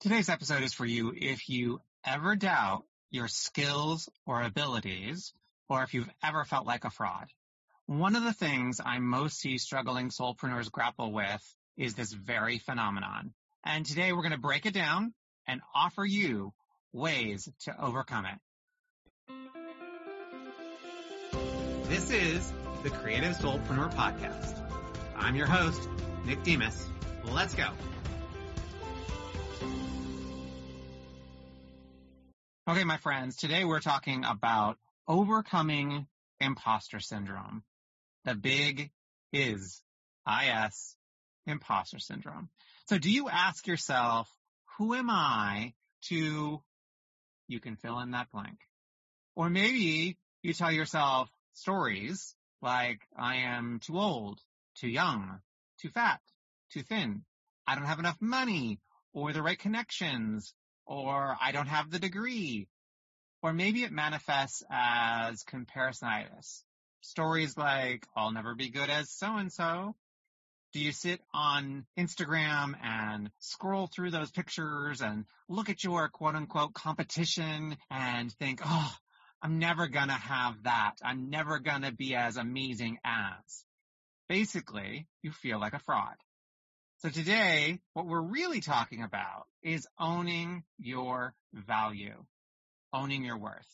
Today's episode is for you if you ever doubt your skills or abilities, or if you've ever felt like a fraud. One of the things I most see struggling soulpreneurs grapple with is this very phenomenon. And today we're going to break it down and offer you ways to overcome it. This is the Creative Soulpreneur Podcast. I'm your host, Nick Demas. Let's go. Okay, my friends, today we're talking about overcoming imposter syndrome. The big is IS imposter syndrome. So do you ask yourself, who am I to, you can fill in that blank. Or maybe you tell yourself stories like, I am too old, too young, too fat, too thin. I don't have enough money or the right connections or I don't have the degree. Or maybe it manifests as comparisonitis. Stories like, I'll never be good as so and so. Do you sit on Instagram and scroll through those pictures and look at your quote unquote competition and think, oh, I'm never gonna have that. I'm never gonna be as amazing as. Basically, you feel like a fraud. So today, what we're really talking about is owning your value, owning your worth.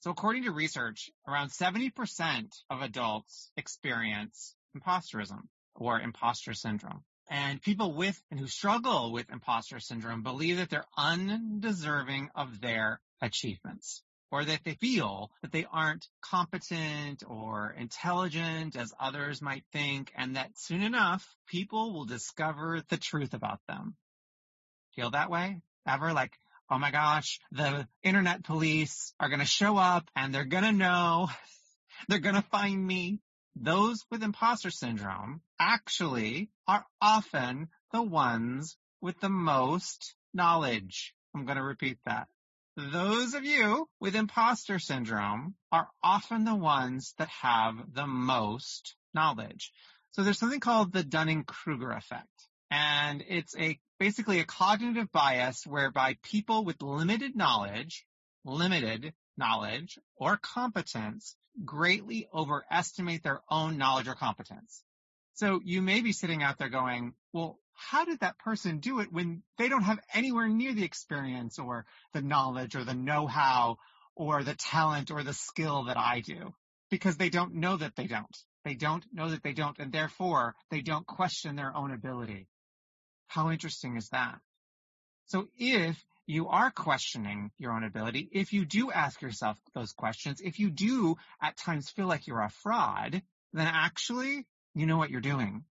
So according to research, around 70% of adults experience imposterism or imposter syndrome. And people with and who struggle with imposter syndrome believe that they're undeserving of their achievements or that they feel that they aren't competent or intelligent as others might think, and that soon enough, people will discover the truth about them. Feel that way? Ever? Like, oh my gosh, the internet police are gonna show up and they're gonna know, they're gonna find me. Those with imposter syndrome actually are often the ones with the most knowledge. I'm gonna repeat that those of you with imposter syndrome are often the ones that have the most knowledge. So there's something called the Dunning-Kruger effect. And it's a basically a cognitive bias whereby people with limited knowledge, limited knowledge or competence greatly overestimate their own knowledge or competence. So you may be sitting out there going, well, how did that person do it when they don't have anywhere near the experience or the knowledge or the know-how or the talent or the skill that I do? Because they don't know that they don't. They don't know that they don't, and therefore they don't question their own ability. How interesting is that? So if you are questioning your own ability, if you do ask yourself those questions, if you do at times feel like you're a fraud, then actually you know what you're doing.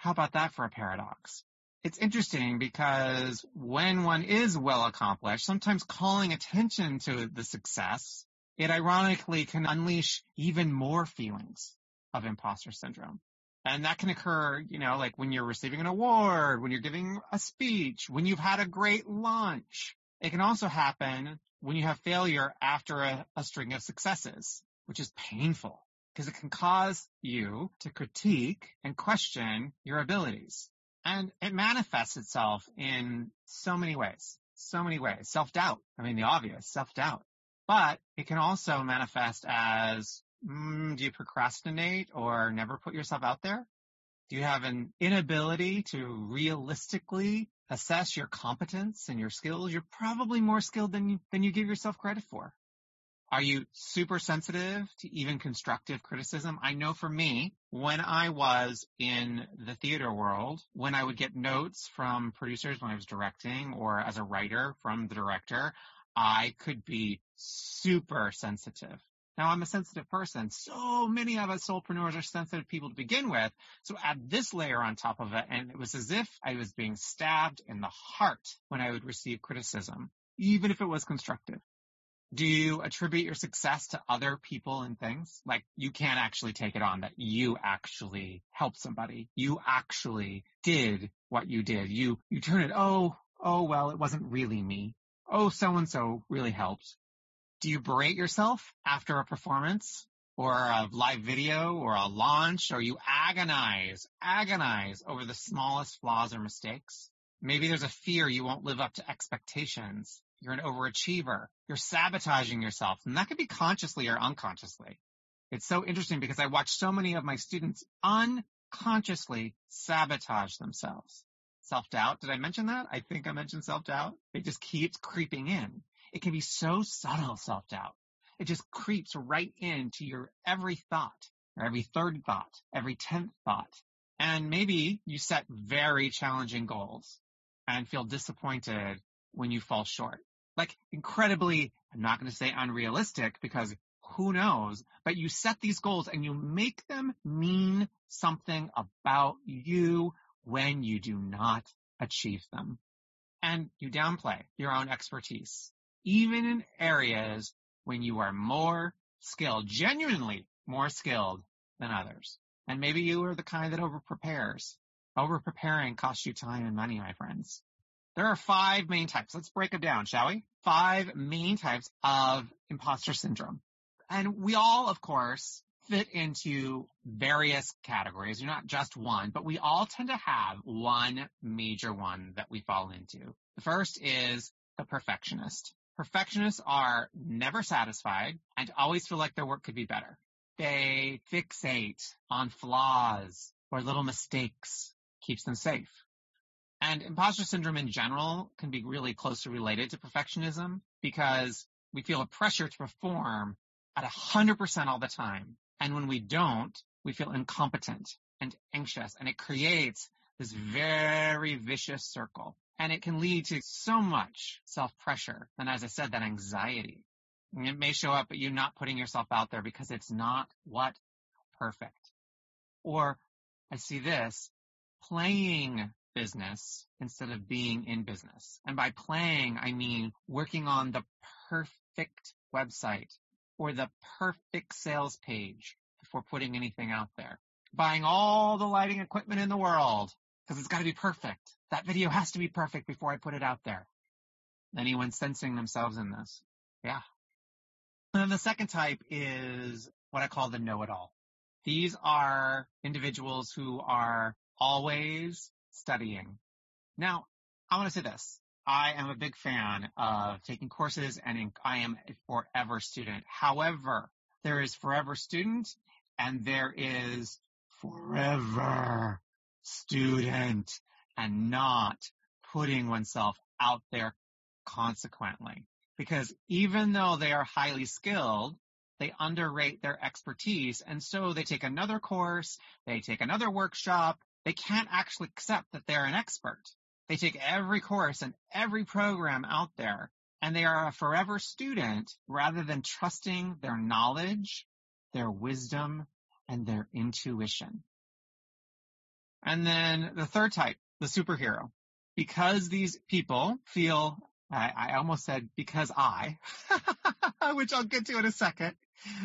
How about that for a paradox? It's interesting because when one is well accomplished, sometimes calling attention to the success, it ironically can unleash even more feelings of imposter syndrome. And that can occur, you know, like when you're receiving an award, when you're giving a speech, when you've had a great lunch. It can also happen when you have failure after a, a string of successes, which is painful because it can cause you to critique and question your abilities. And it manifests itself in so many ways, so many ways. Self-doubt. I mean, the obvious, self-doubt. But it can also manifest as, mm, do you procrastinate or never put yourself out there? Do you have an inability to realistically assess your competence and your skills? You're probably more skilled than you, than you give yourself credit for. Are you super sensitive to even constructive criticism? I know for me, when I was in the theater world, when I would get notes from producers when I was directing or as a writer from the director, I could be super sensitive. Now I'm a sensitive person. So many of us solopreneurs are sensitive people to begin with. So add this layer on top of it and it was as if I was being stabbed in the heart when I would receive criticism, even if it was constructive. Do you attribute your success to other people and things? Like you can't actually take it on that you actually helped somebody. You actually did what you did. You, you turn it, oh, oh, well, it wasn't really me. Oh, so and so really helped. Do you berate yourself after a performance or a live video or a launch or you agonize, agonize over the smallest flaws or mistakes? Maybe there's a fear you won't live up to expectations. You're an overachiever. You're sabotaging yourself. And that could be consciously or unconsciously. It's so interesting because I watch so many of my students unconsciously sabotage themselves. Self-doubt. Did I mention that? I think I mentioned self-doubt. It just keeps creeping in. It can be so subtle self-doubt. It just creeps right into your every thought, or every third thought, every tenth thought. And maybe you set very challenging goals and feel disappointed when you fall short. Like incredibly, I'm not going to say unrealistic because who knows, but you set these goals and you make them mean something about you when you do not achieve them. And you downplay your own expertise even in areas when you are more skilled, genuinely more skilled than others. And maybe you are the kind that over prepares. Over preparing costs you time and money, my friends. There are five main types. Let's break them down, shall we? Five main types of imposter syndrome. And we all, of course, fit into various categories. You're not just one, but we all tend to have one major one that we fall into. The first is the perfectionist. Perfectionists are never satisfied and always feel like their work could be better. They fixate on flaws or little mistakes, keeps them safe. And imposter syndrome in general can be really closely related to perfectionism because we feel a pressure to perform at 100% all the time. And when we don't, we feel incompetent and anxious and it creates this very vicious circle and it can lead to so much self-pressure. And as I said, that anxiety. And it may show up at you not putting yourself out there because it's not what perfect. Or I see this playing business instead of being in business. And by playing, I mean working on the perfect website or the perfect sales page before putting anything out there. Buying all the lighting equipment in the world because it's got to be perfect. That video has to be perfect before I put it out there. Anyone sensing themselves in this? Yeah. And then the second type is what I call the know-it-all. These are individuals who are always studying. Now, I want to say this. I am a big fan of taking courses and I am a forever student. However, there is forever student and there is forever student and not putting oneself out there consequently. Because even though they are highly skilled, they underrate their expertise. And so they take another course, they take another workshop. They can't actually accept that they're an expert. They take every course and every program out there and they are a forever student rather than trusting their knowledge, their wisdom, and their intuition. And then the third type, the superhero. Because these people feel, I, I almost said because I, which I'll get to in a second,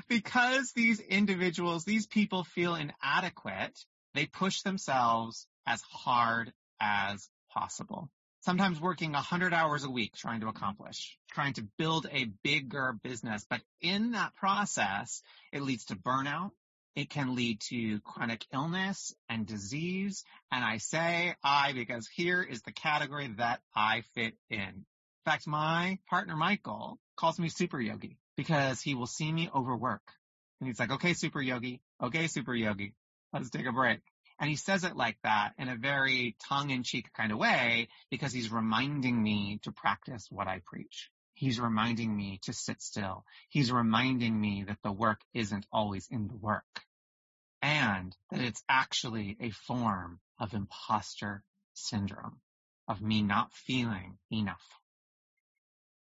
because these individuals, these people feel inadequate, they push themselves as hard as possible. Sometimes working 100 hours a week trying to accomplish, trying to build a bigger business. But in that process, it leads to burnout. It can lead to chronic illness and disease. And I say I because here is the category that I fit in. In fact, my partner Michael calls me super yogi because he will see me overwork. And he's like, okay, super yogi. Okay, super yogi. Let's take a break. And he says it like that in a very tongue in cheek kind of way because he's reminding me to practice what I preach. He's reminding me to sit still. He's reminding me that the work isn't always in the work and that it's actually a form of imposter syndrome of me not feeling enough.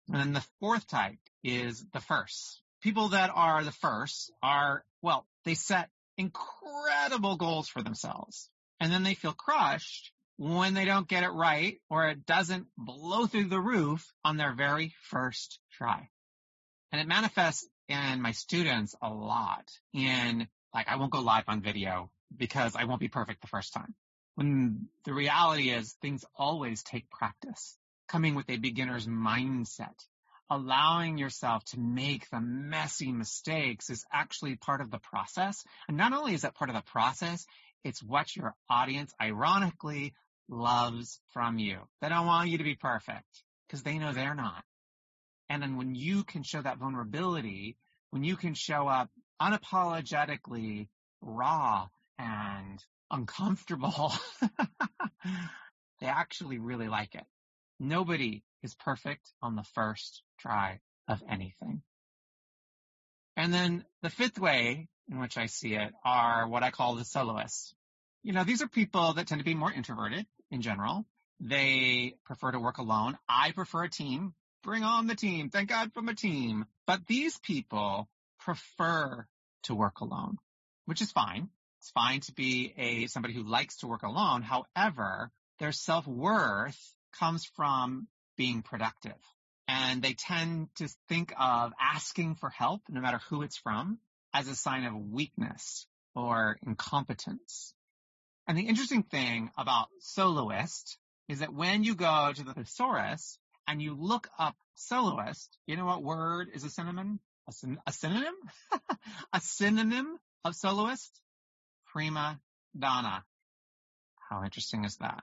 And then the fourth type is the first. people that are the first are, well, they set incredible goals for themselves and then they feel crushed when they don't get it right or it doesn't blow through the roof on their very first try. And it manifests in my students a lot in like, I won't go live on video because I won't be perfect the first time. When the reality is things always take practice, coming with a beginner's mindset, allowing yourself to make the messy mistakes is actually part of the process. And not only is that part of the process, it's what your audience ironically loves from you. They don't want you to be perfect because they know they're not. And then when you can show that vulnerability, when you can show up unapologetically raw and uncomfortable, they actually really like it. Nobody is perfect on the first try of anything. And then the fifth way in which I see it are what I call the soloists. You know, these are people that tend to be more introverted in general. They prefer to work alone. I prefer a team. Bring on the team. Thank God for a team. But these people prefer to work alone, which is fine. It's fine to be a somebody who likes to work alone. However, their self-worth comes from being productive. And they tend to think of asking for help, no matter who it's from, as a sign of weakness or incompetence. And the interesting thing about soloist is that when you go to the thesaurus and you look up soloist, you know what word is a synonym? A, syn- a synonym? a synonym of soloist? Prima donna. How interesting is that?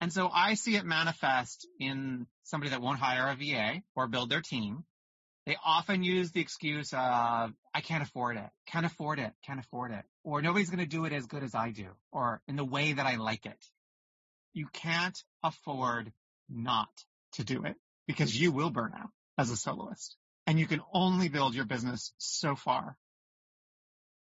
And so I see it manifest in somebody that won't hire a VA or build their team. They often use the excuse of, I can't afford it, can't afford it, can't afford it, or nobody's going to do it as good as I do, or in the way that I like it. You can't afford not to do it because you will burn out as a soloist and you can only build your business so far.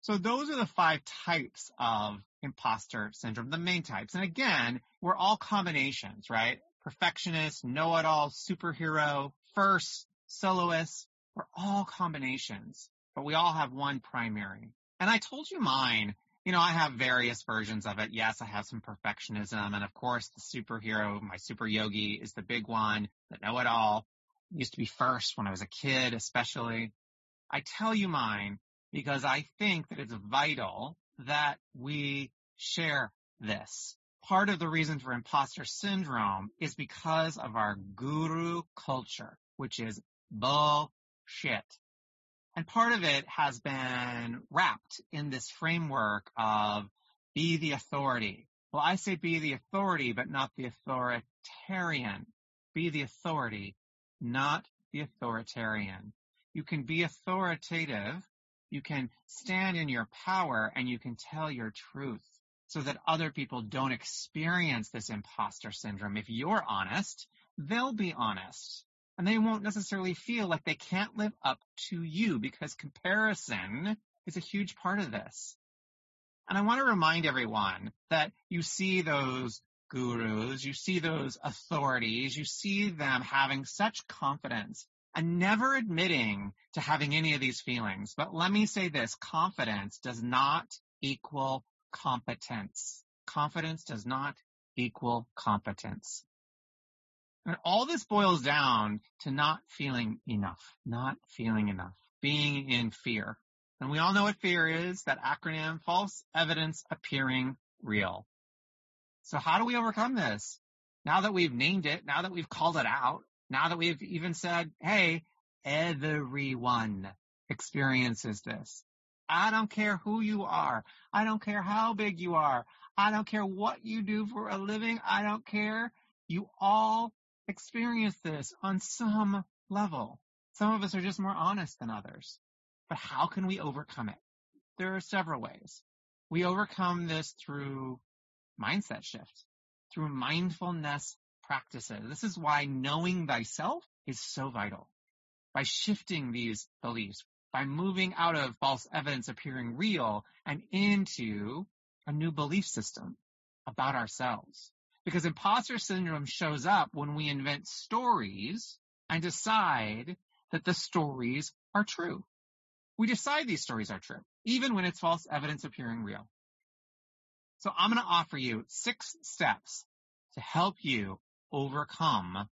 So those are the five types of imposter syndrome, the main types. And again, we're all combinations, right? Perfectionist, know-it-all, superhero, first, soloist. We're all combinations, but we all have one primary. And I told you mine. You know, I have various versions of it. Yes, I have some perfectionism. And of course, the superhero, my super yogi is the big one, the know-it-all. Used to be first when I was a kid, especially. I tell you mine because I think that it's vital that we share this. Part of the reason for imposter syndrome is because of our guru culture, which is bullshit. And part of it has been wrapped in this framework of be the authority. Well, I say be the authority, but not the authoritarian. Be the authority, not the authoritarian. You can be authoritative you can stand in your power and you can tell your truth so that other people don't experience this imposter syndrome. If you're honest, they'll be honest and they won't necessarily feel like they can't live up to you because comparison is a huge part of this. And I want to remind everyone that you see those gurus, you see those authorities, you see them having such confidence and never admitting to having any of these feelings. But let me say this, confidence does not equal competence. Confidence does not equal competence. And all this boils down to not feeling enough, not feeling enough, being in fear. And we all know what fear is, that acronym, false evidence appearing real. So how do we overcome this? Now that we've named it, now that we've called it out, now that we've even said, hey, everyone experiences this. I don't care who you are. I don't care how big you are. I don't care what you do for a living. I don't care. You all experience this on some level. Some of us are just more honest than others. But how can we overcome it? There are several ways. We overcome this through mindset shift, through mindfulness practices. This is why knowing thyself is so vital. By shifting these beliefs, by moving out of false evidence appearing real and into a new belief system about ourselves. Because imposter syndrome shows up when we invent stories and decide that the stories are true. we decide these stories are true, even when it's false evidence appearing real. So I'm going to offer you six steps to help you overcome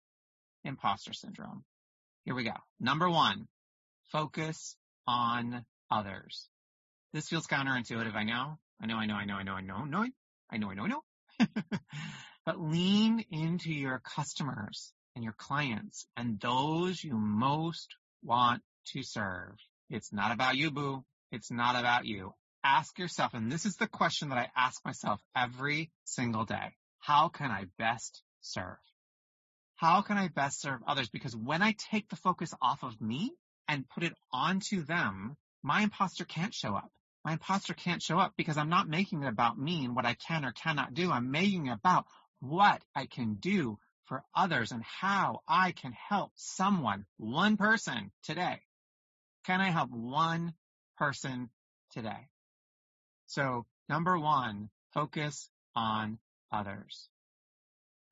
imposter syndrome. Here we go. Number one, focus on others. This feels counterintuitive. I know. I know, I know, I know, I know, I know, I know, I know, I know, I know. but lean into your customers and your clients and those you most want to serve. It's not about you, boo. It's not about you. Ask yourself, and this is the question that I ask myself every single day. How can I best serve? How can I best serve others? Because when I take the focus off of me and put it onto them, my imposter can't show up. My imposter can't show up because I'm not making it about me and what I can or cannot do. I'm making it about what I can do for others and how I can help someone, one person today. Can I help one person today? So number one, focus on others.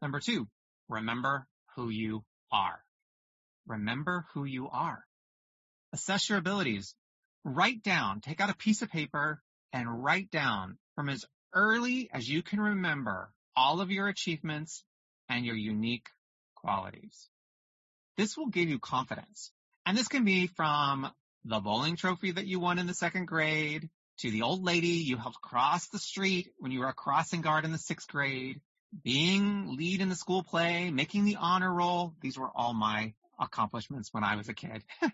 Number two, remember who you are. Remember who you are. Assess your abilities. Write down, take out a piece of paper and write down from as early as you can remember all of your achievements and your unique qualities. This will give you confidence. And this can be from the bowling trophy that you won in the second grade to the old lady you helped cross the street when you were a crossing guard in the sixth grade, being lead in the school play, making the honor roll. These were all my accomplishments when I was a kid.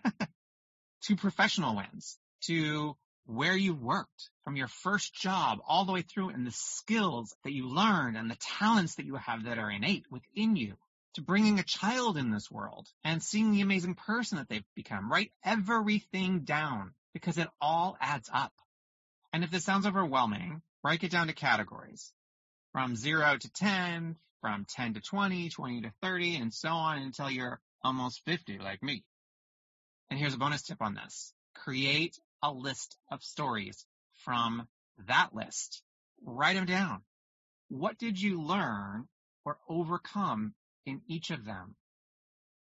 to professional wins, to where you worked from your first job all the way through and the skills that you learned and the talents that you have that are innate within you to bringing a child in this world and seeing the amazing person that they've become. Write everything down because it all adds up. And if this sounds overwhelming, break it down to categories from zero to 10, from 10 to 20, 20 to 30, and so on until you're almost 50 like me. And here's a bonus tip on this. Create a list of stories from that list. Write them down. What did you learn or overcome in each of them?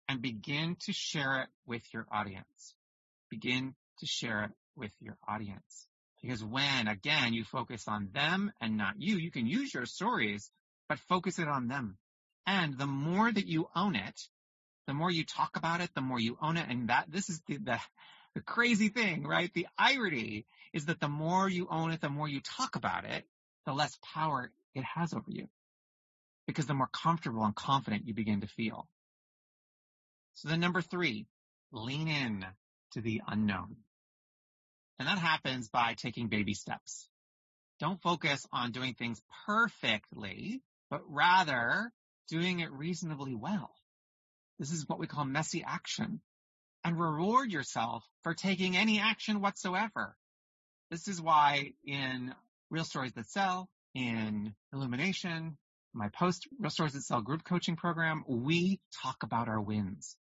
And begin to share it with your audience. Begin to share it with your audience. Because when, again, you focus on them and not you, you can use your stories, but focus it on them. And the more that you own it, the more you talk about it, the more you own it. And that, this is the, the, the crazy thing, right? The irony is that the more you own it, the more you talk about it, the less power it has over you. Because the more comfortable and confident you begin to feel. So then number three, lean in to the unknown. And that happens by taking baby steps. Don't focus on doing things perfectly, but rather doing it reasonably well. This is what we call messy action and reward yourself for taking any action whatsoever. This is why in Real Stories That Sell, in Illumination, my post Real Stories That Sell group coaching program, we talk about our wins.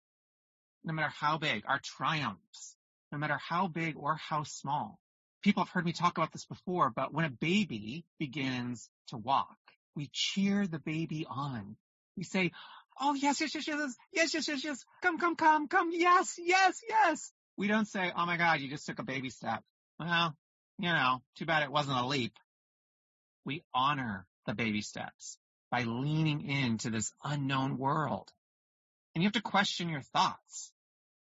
No matter how big, our triumphs, no matter how big or how small. People have heard me talk about this before, but when a baby begins to walk, we cheer the baby on. We say, Oh, yes, yes, yes, yes, yes, yes, yes, yes. Come, come, come, come. Yes, yes, yes. We don't say, oh my God, you just took a baby step. Well, you know, too bad it wasn't a leap. We honor the baby steps by leaning into this unknown world. And you have to question your thoughts.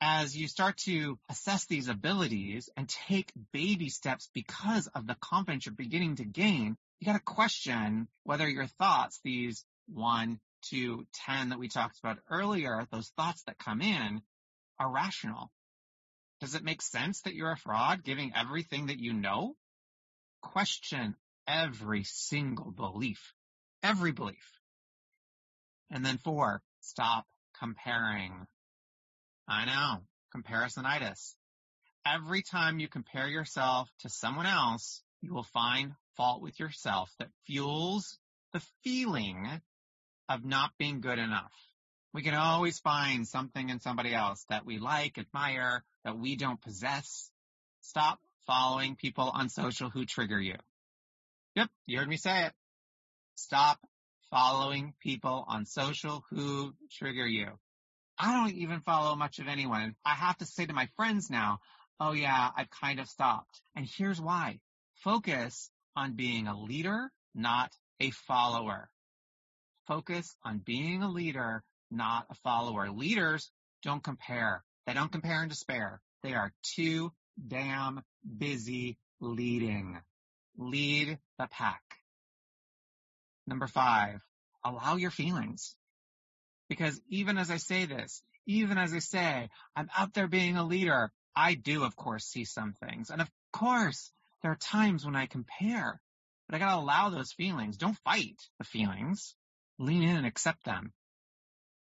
As you start to assess these abilities and take baby steps because of the confidence you're beginning to gain, you got to question whether your thoughts, these one, to 10 that we talked about earlier, those thoughts that come in are rational. Does it make sense that you're a fraud giving everything that you know? Question every single belief, every belief. And then four, stop comparing. I know, comparisonitis. Every time you compare yourself to someone else, you will find fault with yourself that fuels the feeling of not being good enough. We can always find something in somebody else that we like, admire, that we don't possess. Stop following people on social who trigger you. Yep, you heard me say it. Stop following people on social who trigger you. I don't even follow much of anyone. I have to say to my friends now, oh yeah, I've kind of stopped. And here's why. Focus on being a leader, not a follower. Focus on being a leader, not a follower. Leaders don't compare. They don't compare and despair. They are too damn busy leading. Lead the pack. Number five, allow your feelings. Because even as I say this, even as I say, I'm out there being a leader, I do, of course, see some things. And of course, there are times when I compare, but I gotta allow those feelings. Don't fight the feelings. Lean in and accept them.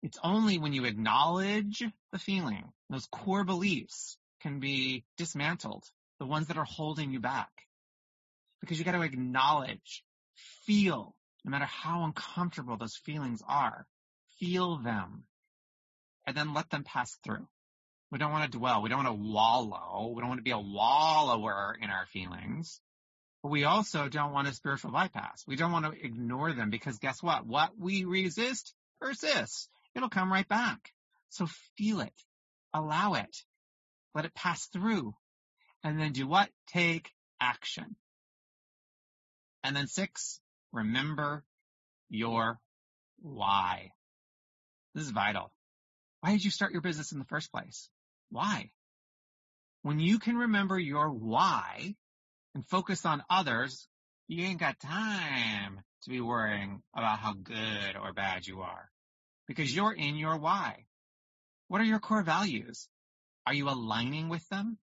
It's only when you acknowledge the feeling, those core beliefs can be dismantled, the ones that are holding you back. Because you got to acknowledge, feel, no matter how uncomfortable those feelings are, feel them and then let them pass through. We don't want to dwell. We don't want to wallow. We don't want to be a wallower in our feelings. But we also don't want a spiritual bypass. We don't want to ignore them because guess what? What we resist persists. It'll come right back. So feel it. Allow it. Let it pass through. And then do what? Take action. And then six, remember your why. This is vital. Why did you start your business in the first place? Why? When you can remember your why and focus on others, you ain't got time to be worrying about how good or bad you are because you're in your why. What are your core values? Are you aligning with them?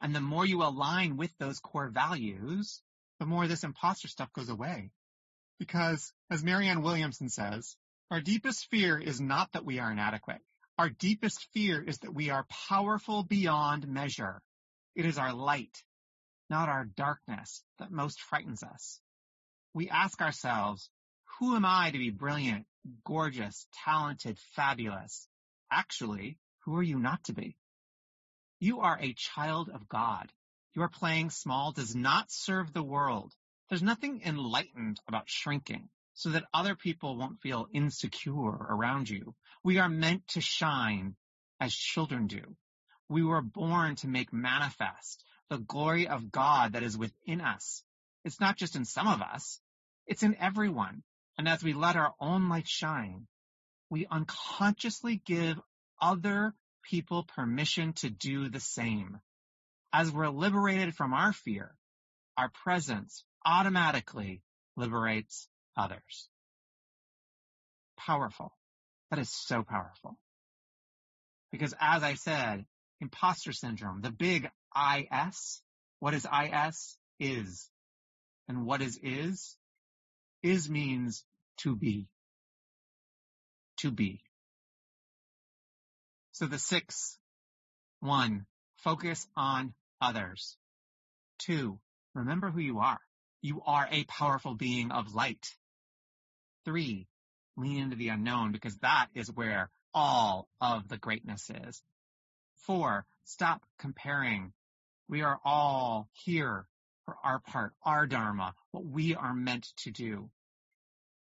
And the more you align with those core values, the more this imposter stuff goes away. Because as Marianne Williamson says, our deepest fear is not that we are inadequate. Our deepest fear is that we are powerful beyond measure. It is our light, not our darkness, that most frightens us. We ask ourselves, who am I to be brilliant, gorgeous, talented, fabulous? Actually, who are you not to be? You are a child of God. Your playing small does not serve the world. There's nothing enlightened about shrinking so that other people won't feel insecure around you. We are meant to shine as children do. We were born to make manifest the glory of God that is within us. It's not just in some of us. It's in everyone. And as we let our own light shine, we unconsciously give other people permission to do the same. As we're liberated from our fear, our presence automatically liberates others. Powerful. That is so powerful. Because as I said, imposter syndrome, the big IS, what is IS? Is. And what is is? Is means to be. To be. So the six, one, focus on others. Two, remember who you are. You are a powerful being of light. Three, lean into the unknown because that is where all of the greatness is. Four, stop comparing. We are all here for our part, our dharma, what we are meant to do.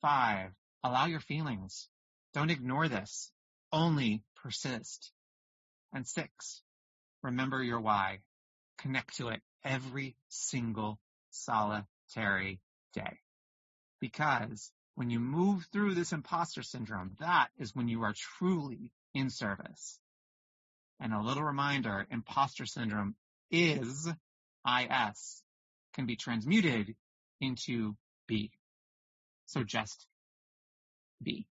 Five, allow your feelings. Don't ignore this. Only persist. And six, remember your why. Connect to it every single solitary day. Because when you move through this imposter syndrome, that is when you are truly in service. And a little reminder, imposter syndrome is IS, can be transmuted into B. So just be.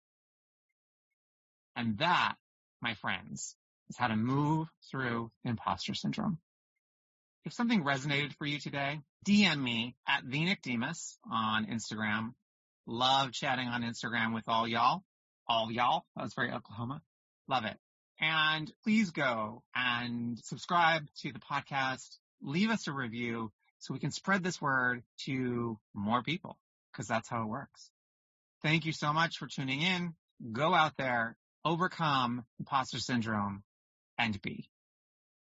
And that my friends, is how to move through imposter syndrome. If something resonated for you today, DM me at Demas on Instagram. Love chatting on Instagram with all y'all. All y'all. That was very Oklahoma. Love it. And please go and subscribe to the podcast. Leave us a review so we can spread this word to more people because that's how it works. Thank you so much for tuning in. Go out there overcome imposter syndrome and be.